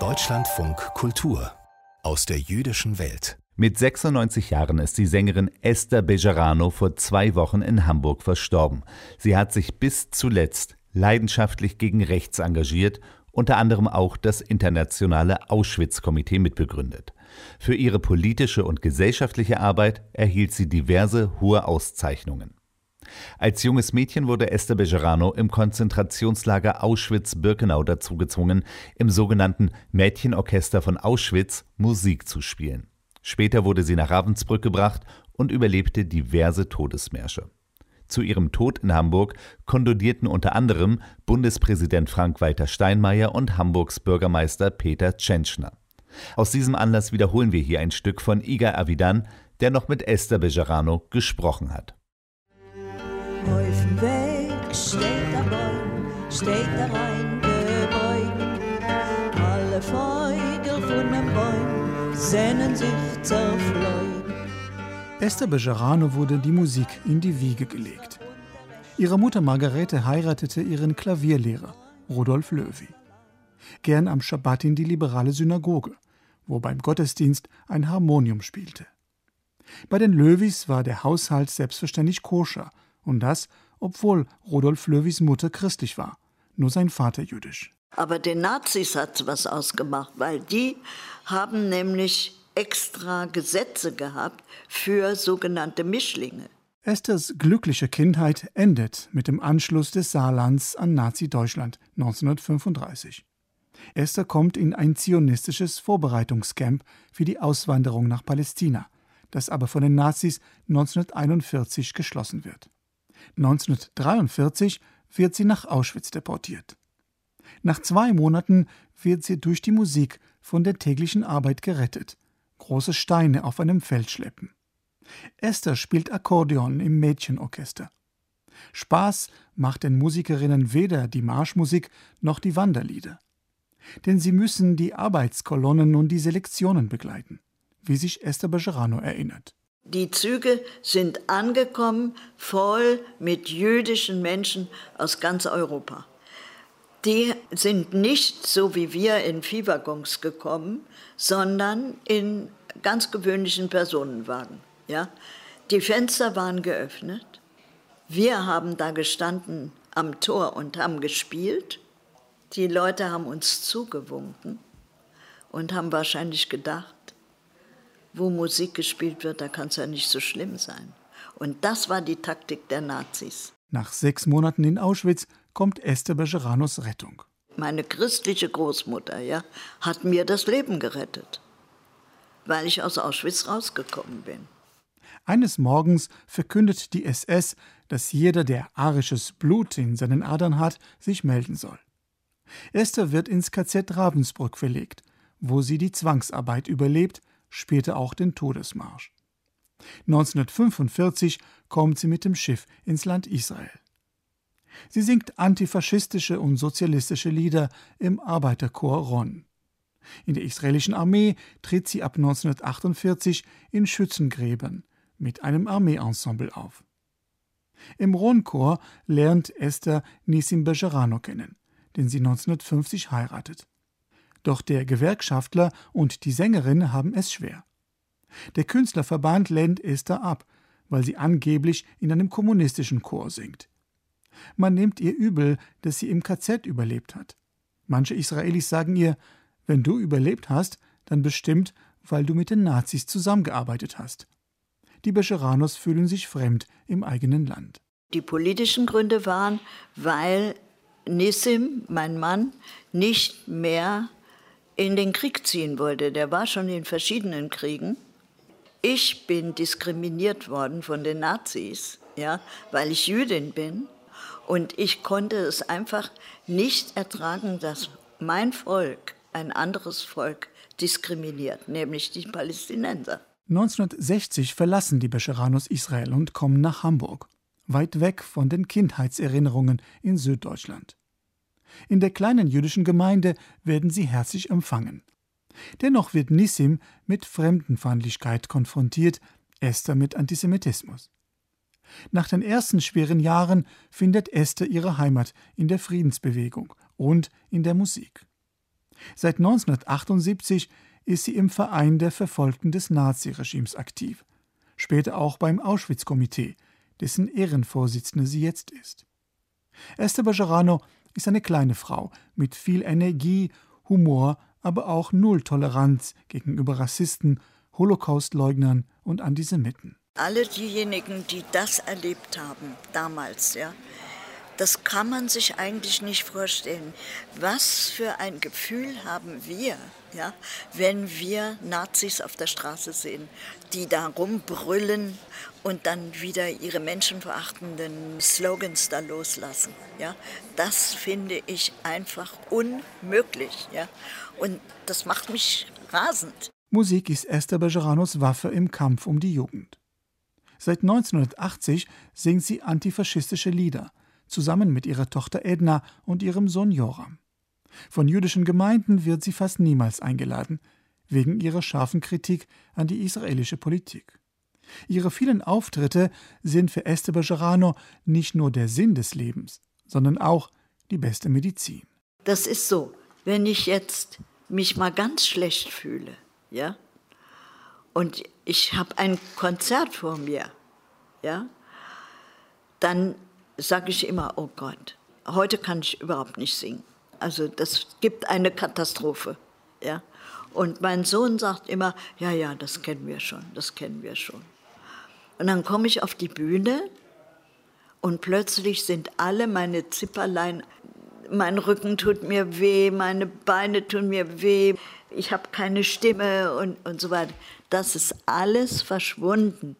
Deutschlandfunk Kultur aus der jüdischen Welt. Mit 96 Jahren ist die Sängerin Esther Bejarano vor zwei Wochen in Hamburg verstorben. Sie hat sich bis zuletzt leidenschaftlich gegen rechts engagiert, unter anderem auch das internationale Auschwitz-Komitee mitbegründet. Für ihre politische und gesellschaftliche Arbeit erhielt sie diverse hohe Auszeichnungen. Als junges Mädchen wurde Esther Bejerano im Konzentrationslager Auschwitz-Birkenau dazu gezwungen, im sogenannten Mädchenorchester von Auschwitz Musik zu spielen. Später wurde sie nach Ravensbrück gebracht und überlebte diverse Todesmärsche. Zu ihrem Tod in Hamburg kondolierten unter anderem Bundespräsident Frank-Walter Steinmeier und Hamburgs Bürgermeister Peter Tschentschner. Aus diesem Anlass wiederholen wir hier ein Stück von Iga Avidan, der noch mit Esther Bejarano gesprochen hat. Auf dem Weg steht der Baum, steht der reingebeugt. Alle Vögel von dem Baum sehnen sich zerfleut. Esther Bejarano wurde die Musik in die Wiege gelegt. Ihre Mutter Margarete heiratete ihren Klavierlehrer, Rudolf Löwy. Gern am Schabbat in die liberale Synagoge, wo beim Gottesdienst ein Harmonium spielte. Bei den Löwis war der Haushalt selbstverständlich koscher – und das, obwohl Rudolf Löwis Mutter christlich war, nur sein Vater jüdisch. Aber den Nazis hat es was ausgemacht, weil die haben nämlich extra Gesetze gehabt für sogenannte Mischlinge. Esthers glückliche Kindheit endet mit dem Anschluss des Saarlands an Nazi-Deutschland 1935. Esther kommt in ein zionistisches Vorbereitungscamp für die Auswanderung nach Palästina, das aber von den Nazis 1941 geschlossen wird. 1943 wird sie nach Auschwitz deportiert. Nach zwei Monaten wird sie durch die Musik von der täglichen Arbeit gerettet, große Steine auf einem Feld schleppen. Esther spielt Akkordeon im Mädchenorchester. Spaß macht den Musikerinnen weder die Marschmusik noch die Wanderlieder. Denn sie müssen die Arbeitskolonnen und die Selektionen begleiten, wie sich Esther Bejerano erinnert. Die Züge sind angekommen, voll mit jüdischen Menschen aus ganz Europa. Die sind nicht so wie wir in Viehwaggons gekommen, sondern in ganz gewöhnlichen Personenwagen. Ja? Die Fenster waren geöffnet. Wir haben da gestanden am Tor und haben gespielt. Die Leute haben uns zugewunken und haben wahrscheinlich gedacht, wo Musik gespielt wird, da kann es ja nicht so schlimm sein. Und das war die Taktik der Nazis. Nach sechs Monaten in Auschwitz kommt Esther Becheranos Rettung. Meine christliche Großmutter ja, hat mir das Leben gerettet, weil ich aus Auschwitz rausgekommen bin. Eines Morgens verkündet die SS, dass jeder, der arisches Blut in seinen Adern hat, sich melden soll. Esther wird ins KZ Ravensbrück verlegt, wo sie die Zwangsarbeit überlebt später auch den Todesmarsch. 1945 kommt sie mit dem Schiff ins Land Israel. Sie singt antifaschistische und sozialistische Lieder im Arbeiterchor Ron. In der israelischen Armee tritt sie ab 1948 in Schützengräbern mit einem Armeeensemble auf. Im Ron-Chor lernt Esther Nissim Bejarano kennen, den sie 1950 heiratet. Doch der Gewerkschaftler und die Sängerin haben es schwer. Der Künstlerverband lehnt Esther ab, weil sie angeblich in einem kommunistischen Chor singt. Man nimmt ihr übel, dass sie im KZ überlebt hat. Manche Israelis sagen ihr, wenn du überlebt hast, dann bestimmt, weil du mit den Nazis zusammengearbeitet hast. Die Bescheranos fühlen sich fremd im eigenen Land. Die politischen Gründe waren, weil Nissim, mein Mann, nicht mehr in den Krieg ziehen wollte. Der war schon in verschiedenen Kriegen. Ich bin diskriminiert worden von den Nazis, ja, weil ich Jüdin bin. Und ich konnte es einfach nicht ertragen, dass mein Volk ein anderes Volk diskriminiert, nämlich die Palästinenser. 1960 verlassen die Bescheranos Israel und kommen nach Hamburg, weit weg von den Kindheitserinnerungen in Süddeutschland. In der kleinen jüdischen Gemeinde werden sie herzlich empfangen. Dennoch wird Nissim mit Fremdenfeindlichkeit konfrontiert, Esther mit Antisemitismus. Nach den ersten schweren Jahren findet Esther ihre Heimat in der Friedensbewegung und in der Musik. Seit 1978 ist sie im Verein der Verfolgten des Naziregimes aktiv, später auch beim Auschwitz-Komitee, dessen Ehrenvorsitzende sie jetzt ist. Esther Bajarano ist eine kleine Frau mit viel Energie, Humor, aber auch Null Toleranz gegenüber Rassisten, Holocaustleugnern und Antisemiten. Alle diejenigen, die das erlebt haben, damals, ja, das kann man sich eigentlich nicht vorstellen. Was für ein Gefühl haben wir, ja, wenn wir Nazis auf der Straße sehen, die da rumbrüllen und dann wieder ihre menschenverachtenden Slogans da loslassen. Ja? Das finde ich einfach unmöglich. Ja? Und das macht mich rasend. Musik ist Esther Bejeranos Waffe im Kampf um die Jugend. Seit 1980 singt sie antifaschistische Lieder, zusammen mit ihrer Tochter Edna und ihrem Sohn Joram. Von jüdischen Gemeinden wird sie fast niemals eingeladen, wegen ihrer scharfen Kritik an die israelische Politik. Ihre vielen Auftritte sind für Esther Bejarano nicht nur der Sinn des Lebens, sondern auch die beste Medizin. Das ist so, wenn ich jetzt mich mal ganz schlecht fühle, ja, und ich habe ein Konzert vor mir, ja, dann sage ich immer, oh Gott, heute kann ich überhaupt nicht singen. Also das gibt eine Katastrophe, ja. Und mein Sohn sagt immer, ja, ja, das kennen wir schon, das kennen wir schon. Und dann komme ich auf die Bühne und plötzlich sind alle meine Zipperlein, mein Rücken tut mir weh, meine Beine tun mir weh, ich habe keine Stimme und, und so weiter. Das ist alles verschwunden.